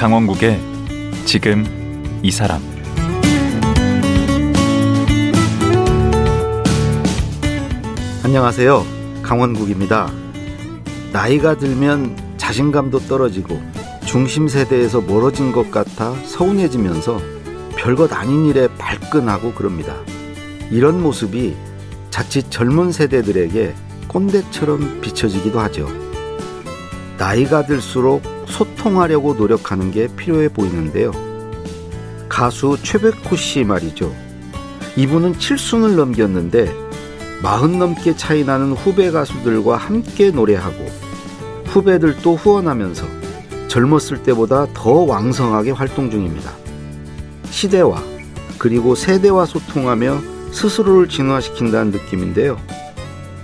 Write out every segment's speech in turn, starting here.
강원국의 지금 이 사람 안녕하세요. 강원국입니다. 나이가 들면 자신감도 떨어지고 중심 세대에서 멀어진 것 같아 서운해지면서 별것 아닌 일에 발끈하고 그럽니다. 이런 모습이 자칫 젊은 세대들에게 꼰대처럼 비춰지기도 하죠. 나이가 들수록 소통하려고 노력하는 게 필요해 보이는데요. 가수 최백호 씨 말이죠. 이분은 칠순을 넘겼는데 마흔 넘게 차이 나는 후배 가수들과 함께 노래하고 후배들도 후원하면서 젊었을 때보다 더 왕성하게 활동 중입니다. 시대와 그리고 세대와 소통하며 스스로를 진화시킨다는 느낌인데요.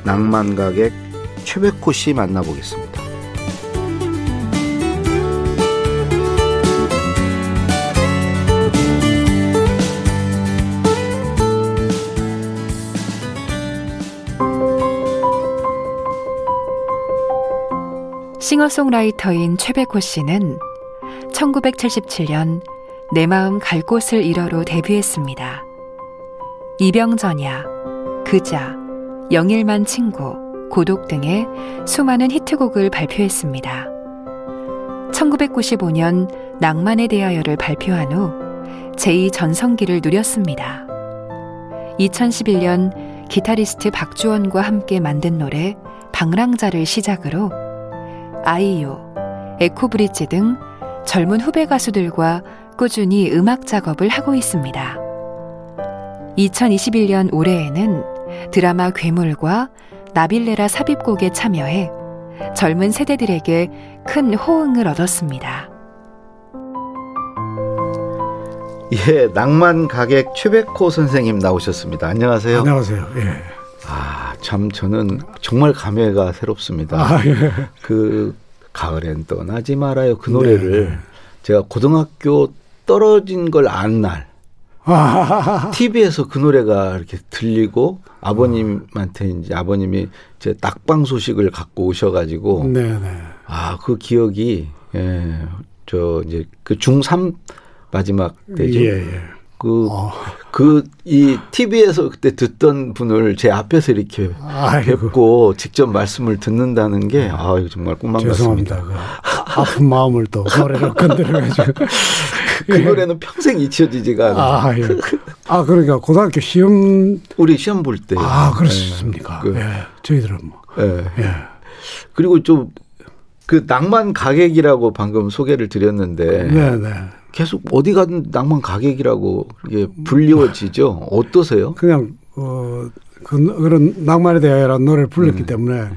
낭만 가객 최백호 씨 만나보겠습니다. 싱어송라이터인 최백호 씨는 1977년 내 마음 갈 곳을 잃어로 데뷔했습니다. 이병전야, 그자, 영일만 친구, 고독 등의 수많은 히트곡을 발표했습니다. 1995년 낭만에 대하여를 발표한 후 제2전성기를 누렸습니다. 2011년 기타리스트 박주원과 함께 만든 노래 방랑자를 시작으로 아이유, 에코브릿지 등 젊은 후배 가수들과 꾸준히 음악 작업을 하고 있습니다. 2021년 올해에는 드라마 괴물과 나빌레라 삽입곡에 참여해 젊은 세대들에게 큰 호응을 얻었습니다. 예, 낭만 가객 최백호 선생님 나오셨습니다. 안녕하세요. 안녕하세요. 예. 아, 참 저는 정말 감회가 새롭습니다. 아, 예. 그 가을엔 떠나지 말아요 그 노래를 네. 제가 고등학교 떨어진 걸 안 날. TV에서 그 노래가 이렇게 들리고 아버님한테 이제 아버님이 제 낙방 소식을 갖고 오셔가지고 네, 네. 아 그 기억이 예 저 이제 그 중3 마지막 때죠. 예, 예. 그, 어. 그, 이 TV에서 그때 듣던 분을 제 앞에서 이렇게 아이고. 뵙고 직접 말씀을 듣는다는 게, 아, 이거 정말 꿈만 죄송합니다. 같습니다. 그 아픈 마음을 또 노래로 건드려가지고. 그, 그 노래는 평생 잊혀지지가 않아요. 아, 예. 아, 그러니까 고등학교 시험. 우리 시험 볼 때. 아, 그렇습니까. 네. 그, 예. 저희들은 뭐. 예. 예. 그리고 좀, 그 낭만 가객이라고 방금 소개를 드렸는데. 네, 네. 계속 어디 가든 낭만 가객이라고 이게 불리워지죠. 어떠세요? 그냥 어 그, 그런 낭만에 대하여라는 노래를 불렀기 음. 때문에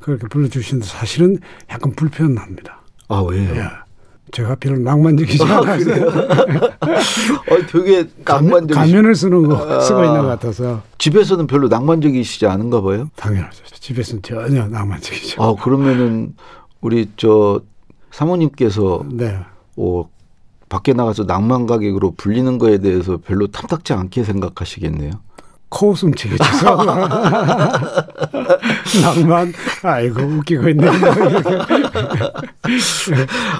그렇게 불러주시는데 사실은 약간 불편합니다. 아 왜요? 예. 제가 별로 낭만적이지 아, 않아서. 어, 되게 낭만적 가면을 쓰는 거 아, 쓰고 있는 것 같아서. 집에서는 별로 낭만적이시지 않은가 봐요? 당연하죠. 집에서는 전혀 낭만적이죠. 아 그러면은 우리 저 사모님께서 네. 어, 밖에 나가서 낭만 가객으로 불리는 거에 대해서 별로 탐탁지 않게 생각하시겠네요. 코웃음 치겠죠. 낭만, 아이고, 웃기고 있네.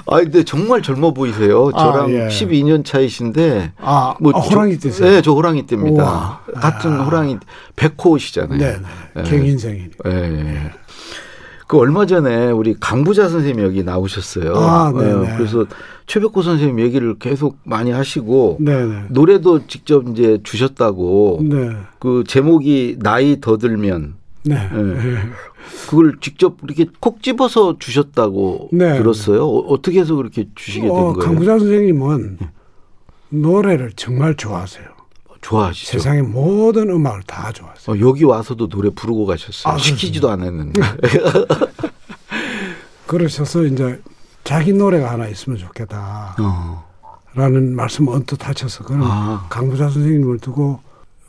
아, 근데 정말 젊어 보이세요. 아, 저랑 아, 예. 12년 차이신데. 아, 뭐 아, 호랑이 띠세요? 네, 저 호랑이 띠입니다. 같은 아. 호랑이, 백호시잖아요. 네, 네. 갱인생이니까. 네. 네. 그 얼마 전에 우리 강부자 선생님 여기 나오셨어요. 아, 네. 네. 그래서 최백호 선생님 얘기를 계속 많이 하시고 네네. 노래도 직접 이제 주셨다고 네. 그 제목이 나이 더 들면 네. 네. 그걸 직접 이렇게 콕 집어서 주셨다고 네. 들었어요. 어, 떻게 해서 그렇게 주시게 된 어, 거예요? 강부자 선생님은 노래를 정말 좋아하세요. 좋아하시죠. 세상의 모든 음악을 다 좋아하세요. 어, 여기 와서도 노래 부르고 가셨어요. 아, 시키지도 않았는데. 그러셔서 이제 자기 노래가 하나 있으면 좋겠다. 어. 라는 말씀 언뜻 하셔서 그는 아. 강부자 선생님을 두고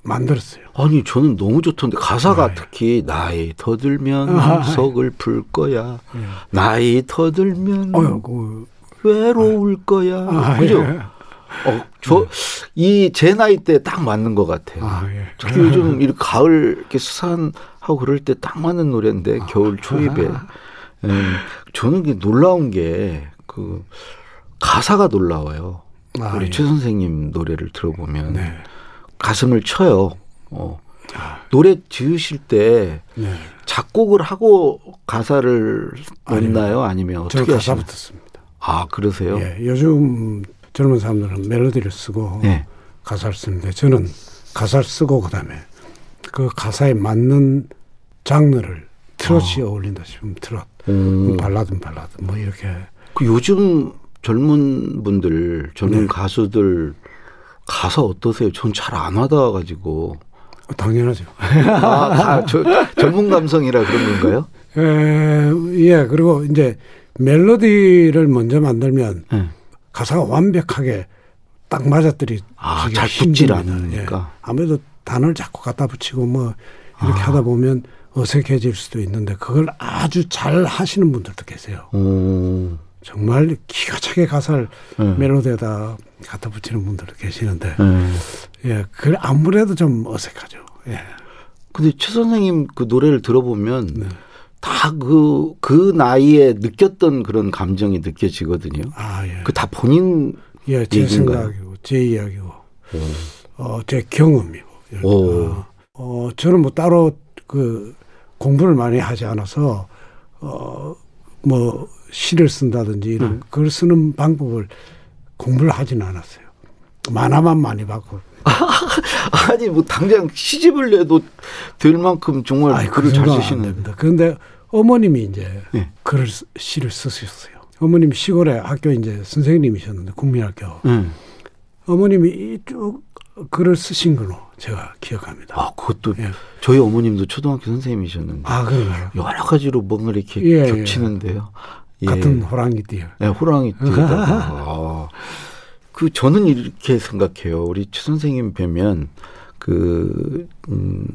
만들었어요. 아니 저는 너무 좋던데 가사가 아, 특히 나이 더 들면 아, 속을 풀 거야. 예. 나이 더 들면 어, 그, 외로울 아, 거야. 아, 그죠? 예. 어, 저, 이 제 나이 때 딱 맞는 것 같아요. 아, 예. 특히 요즘 이렇게 가을 이렇게 수산하고 그럴 때 딱 맞는 노래인데, 겨울 초입에. 예. 저는 게 놀라운 게 그 가사가 놀라워요. 아, 우리 예. 최 선생님 노래를 들어보면 네. 가슴을 쳐요. 어. 노래 지으실 때 네. 작곡을 하고 가사를 넣나요? 아니면 어떻게 가사부터 씁니다. 아 그러세요? 예, 요즘 젊은 사람들은 멜로디를 쓰고 네. 가사를 쓰는데 저는 가사를 쓰고 그다음에 그 가사에 맞는 장르를 트롯이 어. 울린다 싶으면 트롯, 음. 발라드면 발라드 뭐 이렇게. 그 요즘 젊은 분들, 젊은 네. 가수들 가사 어떠세요? 전 잘안 와닿아 가지고. 당연하죠. 아, 저, 전문 감성이라 그런 건가요? 에, 예, 그리고 이제 멜로디를 먼저 만들면 네. 가사가 완벽하게 딱 맞아들이 아, 잘 붙질 않으니까. 예. 아무래도 단어를 자꾸 갖다 붙이고 뭐 이렇게 아. 하다 보면 어색해질 수도 있는데 그걸 아주 잘 하시는 분들도 계세요. 오. 정말 기가 차게 가사를 네. 멜로디에다 갖다 붙이는 분들도 계시는데 네. 예, 그 아무래도 좀 어색하죠. 예. 근데 최 선생님 그 노래를 들어보면 네. 다그그 그 나이에 느꼈던 그런 감정이 느껴지거든요. 아 예. 그 다 본인 예, 제 얘기인가요? 생각이고 제 이야기고 오. 어, 제 경험이고. 어, 어, 저는 뭐 따로 그 공부를 많이 하지 않아서 어, 뭐 시를 쓴다든지 이런 음. 글 쓰는 방법을 공부를 하지는 않았어요. 만화만 많이 봤고. 아니 뭐 당장 시집을 내도 될 만큼 정말 아이, 글을 잘 쓰시는 됩니다. 그런데 어머님이 이제 네. 글을 시를 쓰셨어요. 어머님이 시골에 학교 이제 선생님이셨는데 국민학교. 음. 어머님이 쭉 글을 쓰신 걸로 제가 기억합니다. 아, 그것도 예. 저희 어머님도 초등학교 선생님이셨는데. 아, 그런가요? 여러 가지로 뭔가 이렇게 예, 예. 겹치는데요. 예. 같은 호랑이띠요. 네, 호랑이띠. 아, 그 저는 이렇게 생각해요. 우리 최 선생님 뵈면 그 음,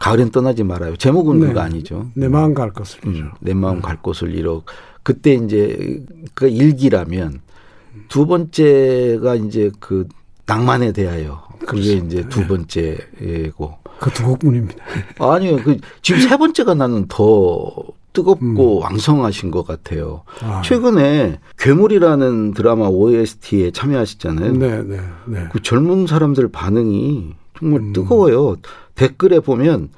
가을엔 떠나지 말아요. 제목은 네. 그거 아니죠. 내 마음 갈 곳을 잃어. 음, 내 마음 갈 곳을 잃어. 그때 이제 그 일기라면 두 번째가 이제 그 낭만에 대하여 그게 이제 두 네. 번째고. 그 두 곡뿐입니다. 아니요. 그 지금 세 번째가 나는 더 뜨겁고 음. 왕성하신 것 같아요. 아. 최근에 괴물이라는 드라마 OST에 참여하셨잖아요. 네, 네, 네. 그 젊은 사람들 반응이 정말 음. 뜨거워요. 댓글에 보면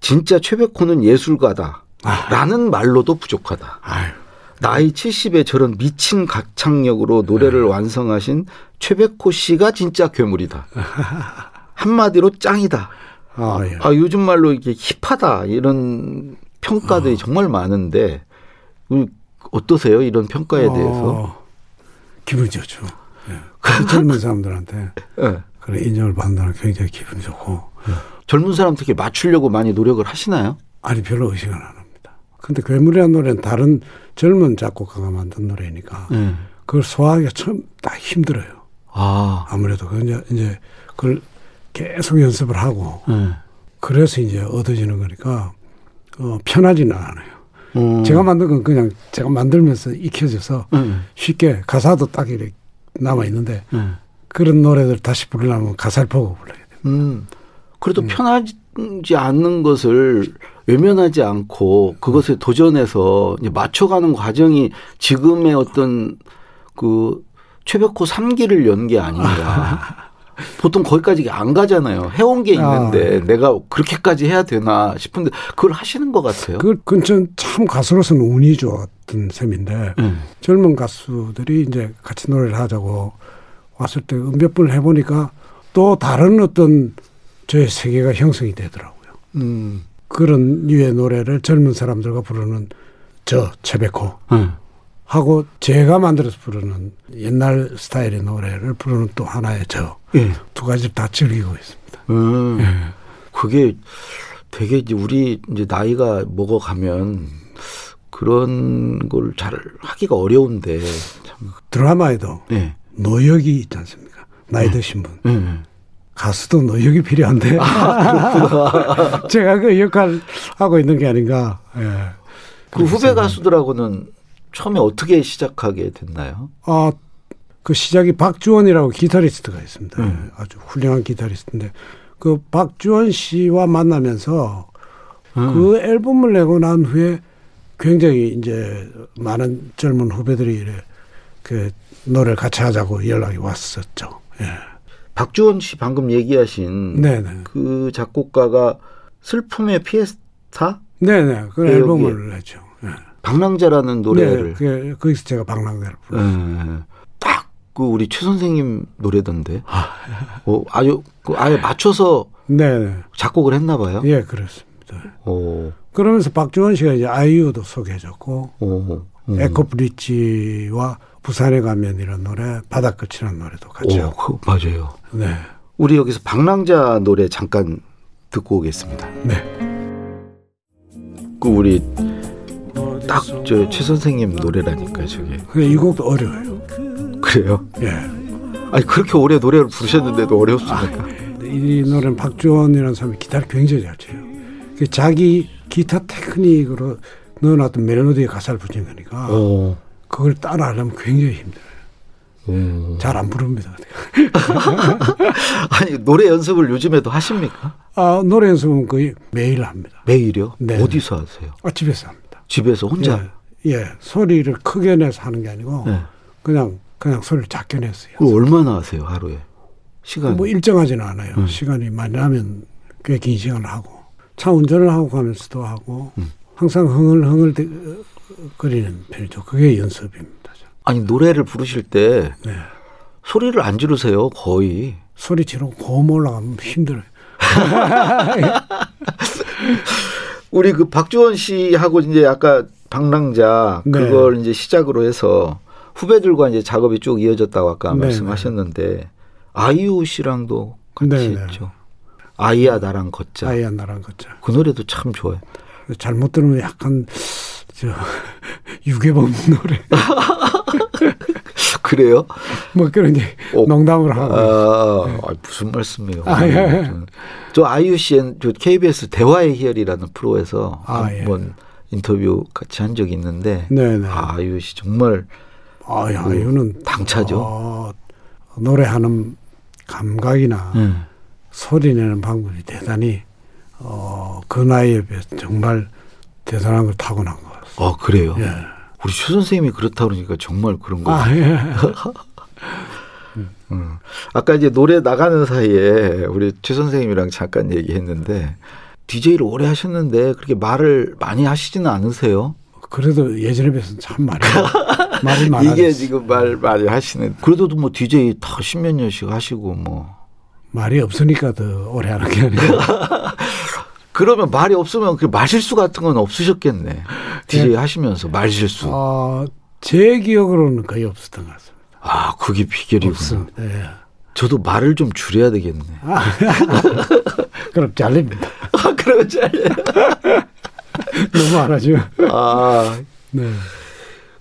진짜 최백호는 예술가다. 아. 라는 말로도 부족하다. 아유. 나이 70에 저런 미친 각창력으로 노래를 네. 완성하신 최백호 씨가 진짜 괴물이다. 한마디로 짱이다. 아, 예. 아, 요즘 말로 이게 힙하다. 이런 평가들이 어. 정말 많은데 음, 어떠세요? 이런 평가에 어, 대해서? 기분이 좋죠. 예. 그 젊은 사람들한테 네. 그런 인정을 받는다는 굉장히 기분이 좋고. 네. 젊은 사람 특히 맞추려고 많이 노력을 하시나요? 아니 별로 의식을 안 합니다. 근데 괴물이라는 노래는 다른 젊은 작곡가가 만든 노래니까 네. 그걸 소화하기가 참 딱 힘들어요. 아. 아무래도 그 이제, 이제 그걸 계속 연습을 하고 그래서 이제 얻어지는 거니까 어, 편하지는 않아요. 음. 제가 만든 건 그냥 제가 만들면서 익혀져서 음. 쉽게 가사도 딱 이렇게 남아 있는데 음. 그런 노래들 다시 부르려면 가사를 보고 불러야 돼요. 음. 그래도 음. 편하지 않는 것을 외면하지 않고 그것에 도전해서 이제 맞춰가는 과정이 지금의 어떤 그 최백호 3기를 연 게 아닌가. 보통 거기까지 안 가잖아요. 해온 게 있는데 아. 내가 그렇게까지 해야 되나 싶은데 그걸 하시는 것 같아요. 그 근처 참 가수로서는 운이 좋았던 셈인데 음. 젊은 가수들이 이제 같이 노래를 하자고 왔을 때 몇 번을 해보니까 또 다른 어떤 저의 세계가 형성이 되더라고요. 음. 그런 류의 노래를 젊은 사람들과 부르는 저 최백호. 음. 하고 제가 만들어서 부르는 옛날 스타일의 노래를 부르는 또 하나의 저두 예. 가지를 다 즐기고 있습니다. 음, 예. 그게 되게 이제 우리 이제 나이가 먹어가면 그런 걸 잘 하기가 어려운데 참. 드라마에도 예. 노역이 있지 않습니까? 나이 예. 드신 분. 예. 가수도 노역이 필요한데. 아, 제가 그 역할 하고 있는 게 아닌가. 예. 그 후배 가수들하고는 처음에 어떻게 시작하게 됐나요? 아, 그 시작이 박주원이라고 기타리스트가 있습니다. 음. 아주 훌륭한 기타리스트인데 그 박주원 씨와 만나면서 음. 그 앨범을 내고 난 후에 굉장히 이제 많은 젊은 후배들이 이래 그 노래를 같이 하자고 연락이 왔었죠. 예. 박주원 씨 방금 얘기하신 네네. 그 작곡가가 슬픔의 피에스타 네네. 그 네, 앨범을 했죠. 예. 박랑자라는 노래를 네, 그, 거기서 제가 박랑자를 불렀어요. 예. 딱그 우리 최 선생님 노래던데. 어, 아주 그 아예 맞춰서 네네. 작곡을 했나 봐요. 예, 그렇습니다. 오, 그러면서 박주원 씨가 이제 아이유도 소개해줬고, 오, 음. 에코브리지와 부산에 가면 이런 노래, 바다끝이라는 노래도 같이 오. 그, 맞아요. 네. 우리 여기서 박랑자 노래 잠깐 듣고 오겠습니다. 네. 그 우리 딱 저 최 선생님 노래라니까 저게 근데 이 곡도 어려워요. 그래요? 예. 아니 그렇게 오래 노래를 부르셨는데도 어렵습니까? 이 노래는 박주원이라는 사람이 기타를 굉장히 잘 쳐요. 그 자기 기타 테크닉으로 넣어놨던 멜로디에 가사를 붙인 거니까 오, 그걸 따라하려면 굉장히 힘들어요. 오. 잘안 부릅니다. 아니 노래 연습을 요즘에도 하십니까? 아, 노래 연습은 거의 매일 합니다. 매일요? 네. 어디서 하세요? 아, 집에서 합니다. 집에서 혼자? 예, 예. 소리를 크게 내서 하는 게 아니고 네. 그냥 그냥 소리를 작게 냈어요. 그 얼마나 하세요 하루에? 시간? 뭐 일정하지는 않아요. 음. 시간이 많이 나면 꽤 긴 시간을 하고 차 운전을 하고 가면서도 하고 음. 항상 흥얼흥얼 대- 거리는 편이죠. 그게 연습입니다. 아니 노래를 부르실 때 네. 소리를 안 지르세요 거의. 소리 지르고 고음 올라가면 힘들어요. 우리 그 박주원 씨하고 이제 아까 방랑자 네. 그걸 이제 시작으로 해서 후배들과 이제 작업이 쭉 이어졌다고 아까 네, 말씀하셨는데 아이유 씨랑도 같이 네, 네. 했죠. 아이야 나랑 걷자. 아이야 나랑 걷자. 그 노래도 참 좋아요. 잘못 들으면 약간 저 유괴범 노래 그래요? 뭐 그런 이제 어. 농담을 하고 아, 아, 무슨 말씀이에요? 아, 예. 저 아이유 씨는 저 KBS 대화의 희열이라는 프로에서 아, 예. 한번 인터뷰 같이 한 적이 있는데 네네. 아, 아이유 씨 정말 아, 야, 이거는 당차죠. 어, 노래하는 감각이나 음. 소리 내는 방법이 대단히 어, 그 나이에 비해서 정말 대단한 걸 타고난 것 같습니다. 아 그래요. 예. 우리 최 선생님이 그렇다 그러니까 정말 그런 거. 아, 예. 음. 아까 이제 노래 나가는 사이에 우리 최 선생님이랑 잠깐 얘기했는데 DJ를 오래 하셨는데 그렇게 말을 많이 하시지는 않으세요? 그래도 예전에 비해서는 참 말이 말이 많아. 이게 지금 말 많이 하시는. 그래도 뭐 DJ 다 십몇 년씩 하시고 뭐. 말이 없으니까 더 오래 하는 게 아니라 그러면 말이 없으면 그 말실수 같은 건 없으셨겠네. DJ 하시면서 말실수. 어, 제 기억으로는 거의 없었던 것 같습니다. 아, 그게 비결이구나. 없습니다. 예. 저도 말을 좀 줄여야 되겠네. 그럼 잘립니다. 아, 그러면 잘려. 너무 안 하죠. 아, 네.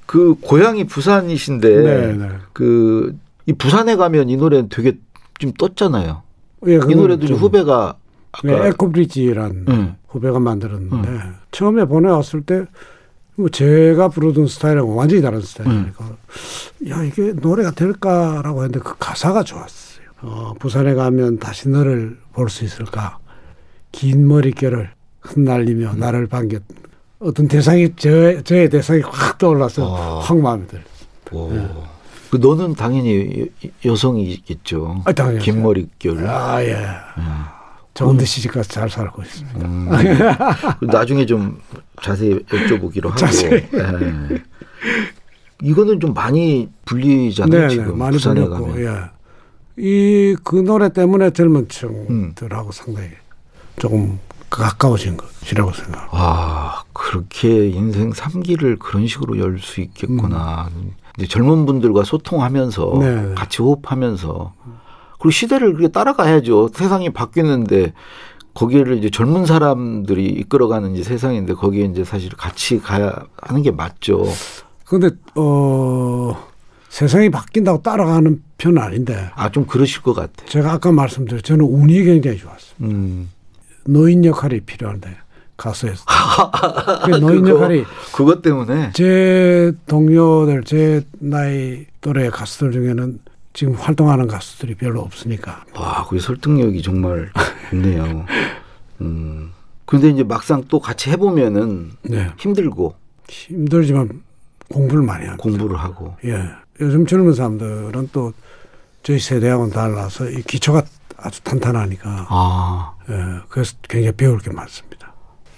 그 고향이 부산이신데 네, 네. 그이 부산에 가면 이 노래 되게 좀 떴잖아요. 예, 이 노래도 좀- 후배가 네, 에코브리지란 응. 후배가 만들었는데 처음에 보내왔을 때 뭐 제가 부르던 스타일하고 완전히 다른 스타일이니까 야 이게 노래가 될까라고 했는데 그 가사가 좋았어요. 어, 부산에 가면 다시 너를 볼 수 있을까? 긴 머릿결을 흩날리며 나를 반겼. 어떤 대상이 저 저의 대상이 확 떠올라서 아. 확 마음에 들어요. 오. 그 너는 당연히 여- 여성이겠죠. 아, 당연히. 긴 머릿결. 아 예. 좋은 데 시집 가서 잘 살고 있습니다. 음. 그 나중에 좀 자세히 여쭤보기로 하고. 자세히. 예. 이거는 좀 많이 불리잖아요. 네, 지금 네, 많이 부산에 불렸고, 가면. 예. 이그 노래 때문에 젊은 음. 층들하고 상당히 조금 가까워진 것이라고 생각합니다. 아, 그렇게 인생 3기를 그런 식으로 열 수 있겠구나. 이제 젊은 분들과 소통하면서 음. 네. 같이 호흡하면서 그리고 시대를 그렇게 따라가야죠. 세상이 바뀌는데 거기를 이제 젊은 사람들이 이끌어가는 이제 세상인데 거기에 이제 사실 같이 가야 하는 게 맞죠. 근데 어 세상이 바뀐다고 따라가는 편은 아닌데 아, 좀 그러실 것 같아. 제가 아까 말씀드린 저는 운이 굉장히 좋았어요. 음. 노인 역할이 필요한데 가수에서 그 노인 그거- 역할이 그것 때문에 제 동료들 제 나이 또래 가수들 중에는 지금 활동하는 가수들이 별로 없으니까 와, 그 설득력이 정말 있네요. 음. 근데 이제 막상 또 같이 해보면은 네. 힘들고 힘들지만 공부를 많이 합니다. 공부를 하고. 예. 요즘 젊은 사람들은 또 저희 세대하고는 달라서 이 기초가 아주 탄탄하니까. 아. 예, 그래서 굉장히 배울 게 많습니다.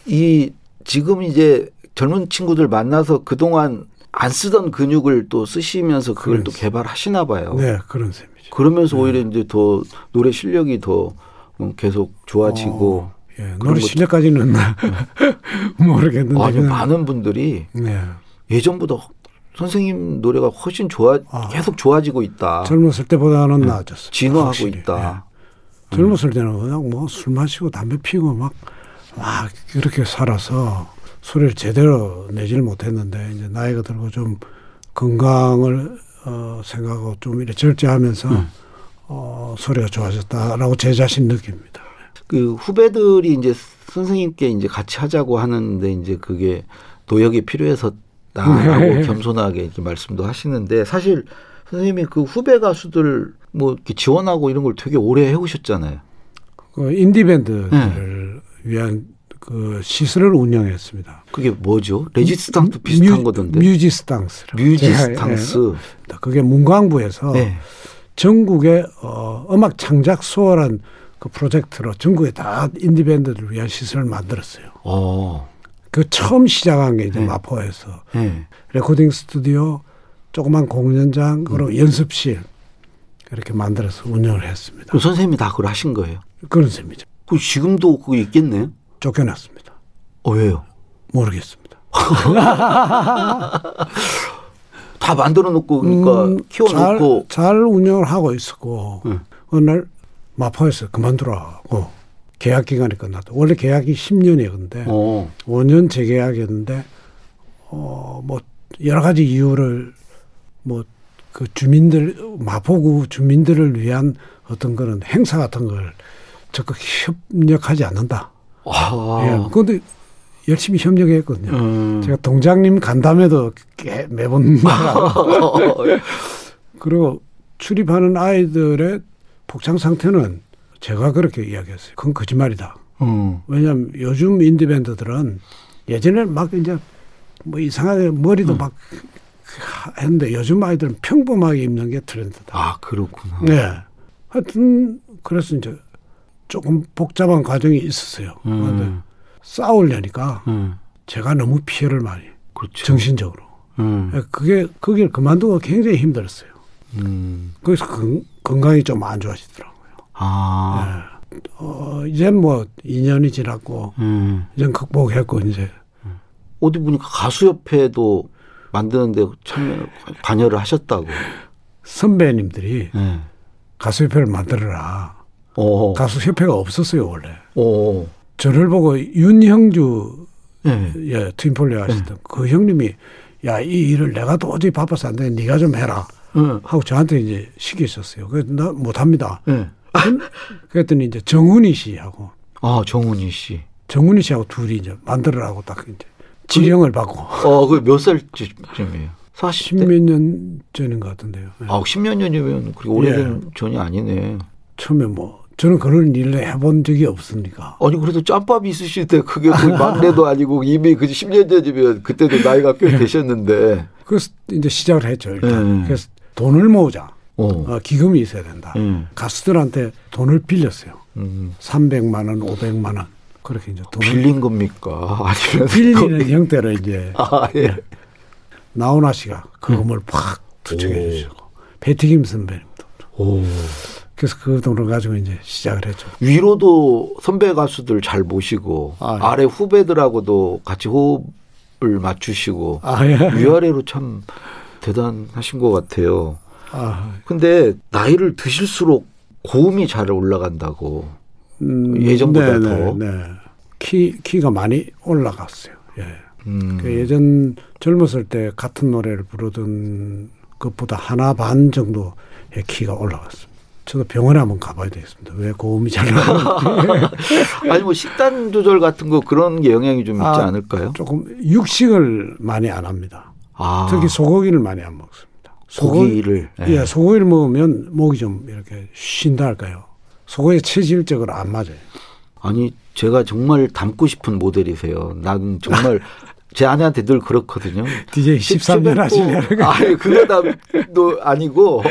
이 지금 이제 젊은 친구들 만나서 그동안 안 쓰던 근육을 또 쓰시면서 그걸 또 개발하시나 봐요. 네, 그런 셈이죠. 그러면서 네. 오히려 이제 더 노래 실력이 더 계속 좋아지고. 어, 예, 노래 실력까지는 모르겠는데. 아주 많은 분들이 네. 예전보다 선생님 노래가 훨씬 좋아 아, 계속 좋아지고 있다. 젊었을 때보다는 네. 나아졌어. 진화하고 확실히. 있다. 네. 젊었을 때는 그냥 뭐 술 마시고 담배 피고 막, 막 그렇게 살아서 소리를 제대로 내지를 못했는데 이제 나이가 들고 좀 건강을 어, 생각하고 좀 이렇게 절제하면서 음. 어, 소리가 좋아졌다라고 제 자신 느낍니다. 그 후배들이 이제 선생님께 이제 같이 하자고 하는데 이제 그게 노역이 필요해서 나라고 네. 겸손하게 이렇게 말씀도 하시는데 사실 선생님이 그 후배 가수들 뭐 이렇게 지원하고 이런 걸 되게 오래 해오셨잖아요. 그 인디밴드를 네. 위한 그 시설을 운영했습니다. 그게 뭐죠? 레지스탕스 비슷한 뮤, 거던데. 뮤지스탕스. 뮤지스탕스. 예, 그게 문광부에서 네. 전국의 어, 음악 창작소라는 그 프로젝트로 전국에 다 인디밴드를 위한 시설을 만들었어요. 오. 어. 그 처음 시작한 게 이제 네. 마포에서 네. 레코딩 스튜디오, 조그만 공연장, 그리고 음. 연습실 이렇게 만들어서 운영을 했습니다. 그 선생님이 다 그걸 하신 거예요? 그런 셈이죠. 그 지금도 그거 있겠네요? 쫓겨났습니다. 어, 왜요? 모르겠습니다. 다 만들어 놓고 그러니까 음, 키워 놓고 잘, 잘, 운영을 하고 있었고 응. 어느 날 마포에서 그만두라고 계약 기간이 끝났다. 원래 계약이 10년이었는데 어. 5년 재계약이었는데 어뭐 여러 가지 이유를 뭐 그 주민들 마포구 주민들을 위한 어떤 그런 행사 같은 걸 적극 협력하지 않는다. 와. 예. 그런데 열심히 협력했거든요. 음. 제가 동장님 간담회도 매번 그리고 출입하는 아이들의 복장 상태는 제가 그렇게 이야기했어요. 그건 거짓말이다. 음. 왜냐하면 요즘 인디밴드들은 예전에 막 이제 뭐 이상하게 머리도 음. 막 했는데 요즘 아이들은 평범하게 입는 게 트렌드다. 아 그렇구나. 네. 하여튼 그래서 이제 조금 복잡한 과정이 있었어요. 음. 그런데 싸우려니까 음. 제가 너무 피해를 많이 그렇죠. 정신적으로. 음. 그게 그게 그만두고 굉장히 힘들었어요. 음. 그래서 건, 건강이 좀 안 좋아지더라고요. 아. 네. 어, 이제 뭐 2년이 지났고, 음. 이제 극복했고, 이제. 어디 보니까 가수협회도 만드는데 참여, 관여를 하셨다고. 선배님들이 네. 가수협회를 만들어라. 오. 가수 협회가 없었어요, 원래. 오. 저를 보고 윤형주 네. 예, 트윈폴리오 하시던 네. 그 형님이 야, 이 일을 내가 도저히 바빠서 안 돼. 네가 좀 해라. 네. 하고 저한테 이제 시키셨어요. 그래서 나 못합니다. 네. 그랬더니 이제 정훈이 씨하고. 아, 정훈이 씨. 정훈이 씨하고 둘이 이제 만들어라고 딱 이제 지령을 받고. 어, 그 몇 살쯤이에요? 40대? 10몇 년 전인 것 같은데요. 네. 아, 10몇 년이면 그렇게 오래된 예. 전이 아니네. 처음에 뭐 저는 그런 일을 해본 적이 없으니까. 아니 그래도 짬밥이 있으실 때 그게 그 막내도 아니고 이미 그 10년 전이면 그때도 나이가 꽤 예. 되셨는데. 그래서 이제 시작을 했죠 일단. 네. 그래서 돈을 모으자. 어. 어, 기금이 있어야 된다. 음. 가수들한테 돈을 빌렸어요. 음. 300만 원, 500만 원. 그렇게 이제 돈을 빌린 겁니까? 아니면 빌리는 형태로 이제 아, 예. 나훈아 씨가 그 음. 팍 투척해 주시고 배티김 선배님도. 오. 그래서 그 돈을 가지고 이제 시작을 했죠. 위로도 선배 가수들 잘 모시고 아, 예. 아래 후배들하고도 같이 호흡을 맞추시고 아, 예. 위아래로 참 대단하신 것 같아요. 아. 근데 나이를 드실수록 고음이 잘 올라간다고 음, 예전보다 네, 더. 네, 네. 키 키가 많이 올라갔어요. 예. 음. 그 예전 젊었을 때 같은 노래를 부르던 것보다 하나 반 정도의 키가 올라갔습니다. 저도 병원에 한번 가봐야 되겠습니다. 왜 고음이 잘 나오는지. 아니 뭐 식단 조절 같은 거 그런 게 영향이 좀 있지 아, 않을까요? 조금 육식을 많이 안 합니다. 아. 특히 소고기를 많이 안 먹습니다. 소고기를 예, 예 소고기를 먹으면 목이 좀 이렇게 쉰다 할까요? 소고기 체질적으로 안 맞아요. 아니 제가 정말 닮고 싶은 모델이세요. 난 정말 제 아내한테 늘 그렇거든요. DJ 13년 하시네. 아니, 그거도 아니고.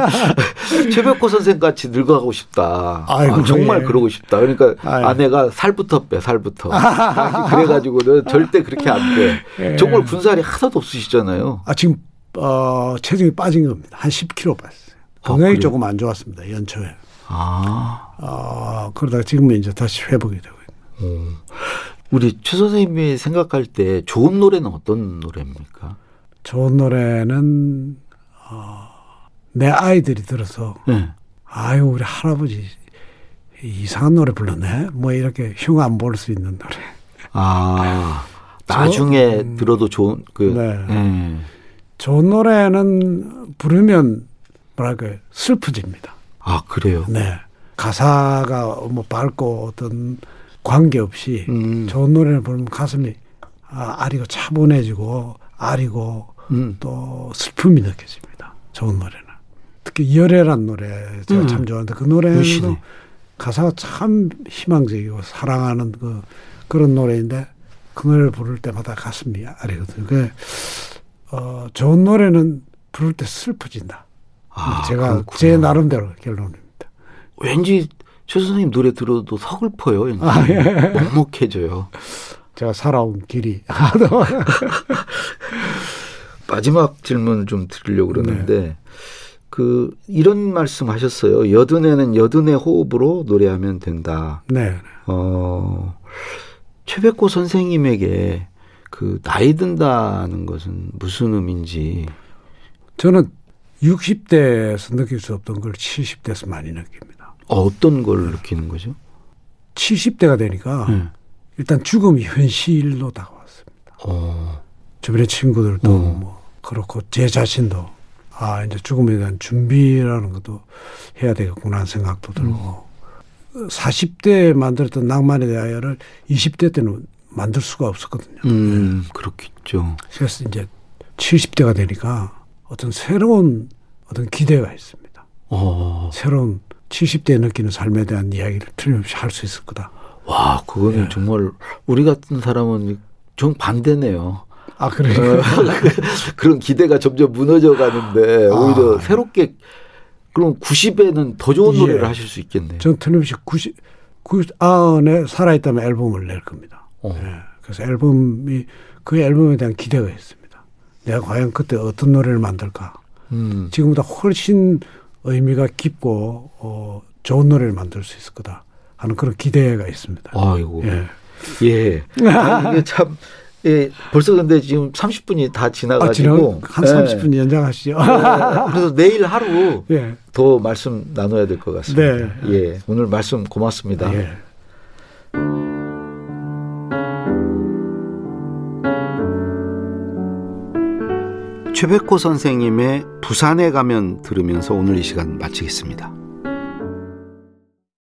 최백호 선생 같이 늙어가고 싶다. 아이고, 아, 정말 예. 그러고 싶다. 그러니까 아이고. 아내가 살부터 빼, 살부터. 그래가지고는 절대 그렇게 안 돼. 예. 정말 군살이 하나도 없으시잖아요. 아, 지금, 어, 체중이 빠진 겁니다. 한 10kg 빠졌어요. 건강이 아, 조금 안 좋았습니다. 연초에. 아. 어, 그러다가 지금은 이제 다시 회복이 되고 있는. 음. 우리 최 선생님이 생각할 때 좋은 노래는 어떤 노래입니까? 좋은 노래는 어, 내 아이들이 들어서 네. 아유 우리 할아버지 이상한 노래 불렀네. 뭐 이렇게 흉 안 볼 수 있는 노래. 아 나중에 음, 들어도 좋은 그 네. 네. 좋은 노래는 부르면 뭐랄까 슬프집니다. 아 그래요? 네. 가사가 뭐 밝고 어떤 관계없이 음. 좋은 노래를 부르면 가슴이 아, 아리고 차분해지고 아리고 음. 또 슬픔이 느껴집니다. 좋은 노래는. 특히 열애란 노래 제가 음. 참 좋아하는데 그 노래는 가사가 참 희망적이고 사랑하는 그 그런 노래인데 그 노래를 부를 때마다 가슴이 아리거든요. 그 어, 좋은 노래는 부를 때 슬퍼진다. 아, 제가 그렇구나. 제 나름대로 결론입니다. 왠지 최 선생님 노래 들어도 서글퍼요. 아, 예. 먹먹해져요. 제가 살아온 길이. 마지막 질문을 좀 드리려고 그러는데 네. 그 이런 말씀 하셨어요. 여든에는 여든의 호흡으로 노래하면 된다. 네. 어, 최백호 선생님에게 그 나이 든다는 것은 무슨 의미인지 저는 60대에서 느낄 수 없던 걸 70대에서 많이 느낍니다. 어떤 걸 느끼는 거죠? 70대가 되니까 네. 일단 죽음이 현실로 다가왔습니다. 어. 주변의 친구들도 어. 뭐 그렇고 제 자신도 아 이제 죽음에 대한 준비라는 것도 해야 되겠구나 하는 생각도 들고 음. 40대에 만들었던 낭만에 대하여를 20대 때는 만들 수가 없었거든요. 음, 네. 그렇겠죠. 그래서 이제 70대가 되니까 어떤 새로운 어떤 기대가 있습니다. 어. 새로운 70대에 느끼는 삶에 대한 이야기를 틀림없이 할 수 있을 거다. 와, 그거는 예. 정말 우리 같은 사람은 정 반대네요. 아, 그래요? 어, 그런 기대가 점점 무너져 가는데 아, 오히려 예. 새롭게 그럼 90에는 더 좋은 예. 노래를 하실 수 있겠네요. 전 틀림없이 90, 90, 아흔에 살아있다면 앨범을 낼 겁니다. 어. 예. 그래서 앨범이 그 앨범에 대한 기대가 있습니다. 내가 과연 그때 어떤 노래를 만들까? 음. 지금보다 훨씬 의미가 깊고 어, 좋은 노래를 만들 수 있을 거다 하는 그런 기대가 있습니다. 아이고. 예. 예. 아, 이게 참 예, 벌써 근데 지금 30분이 다 지나가지고 아, 한 30분 예. 연장하시죠. 예. 그래서 내일 하루 예. 더 말씀 나눠야 될 것 같습니다. 네. 예. 오늘 말씀 고맙습니다. 예. 최백호 선생님의 부산에 가면 들으면서 오늘 이 시간 마치겠습니다.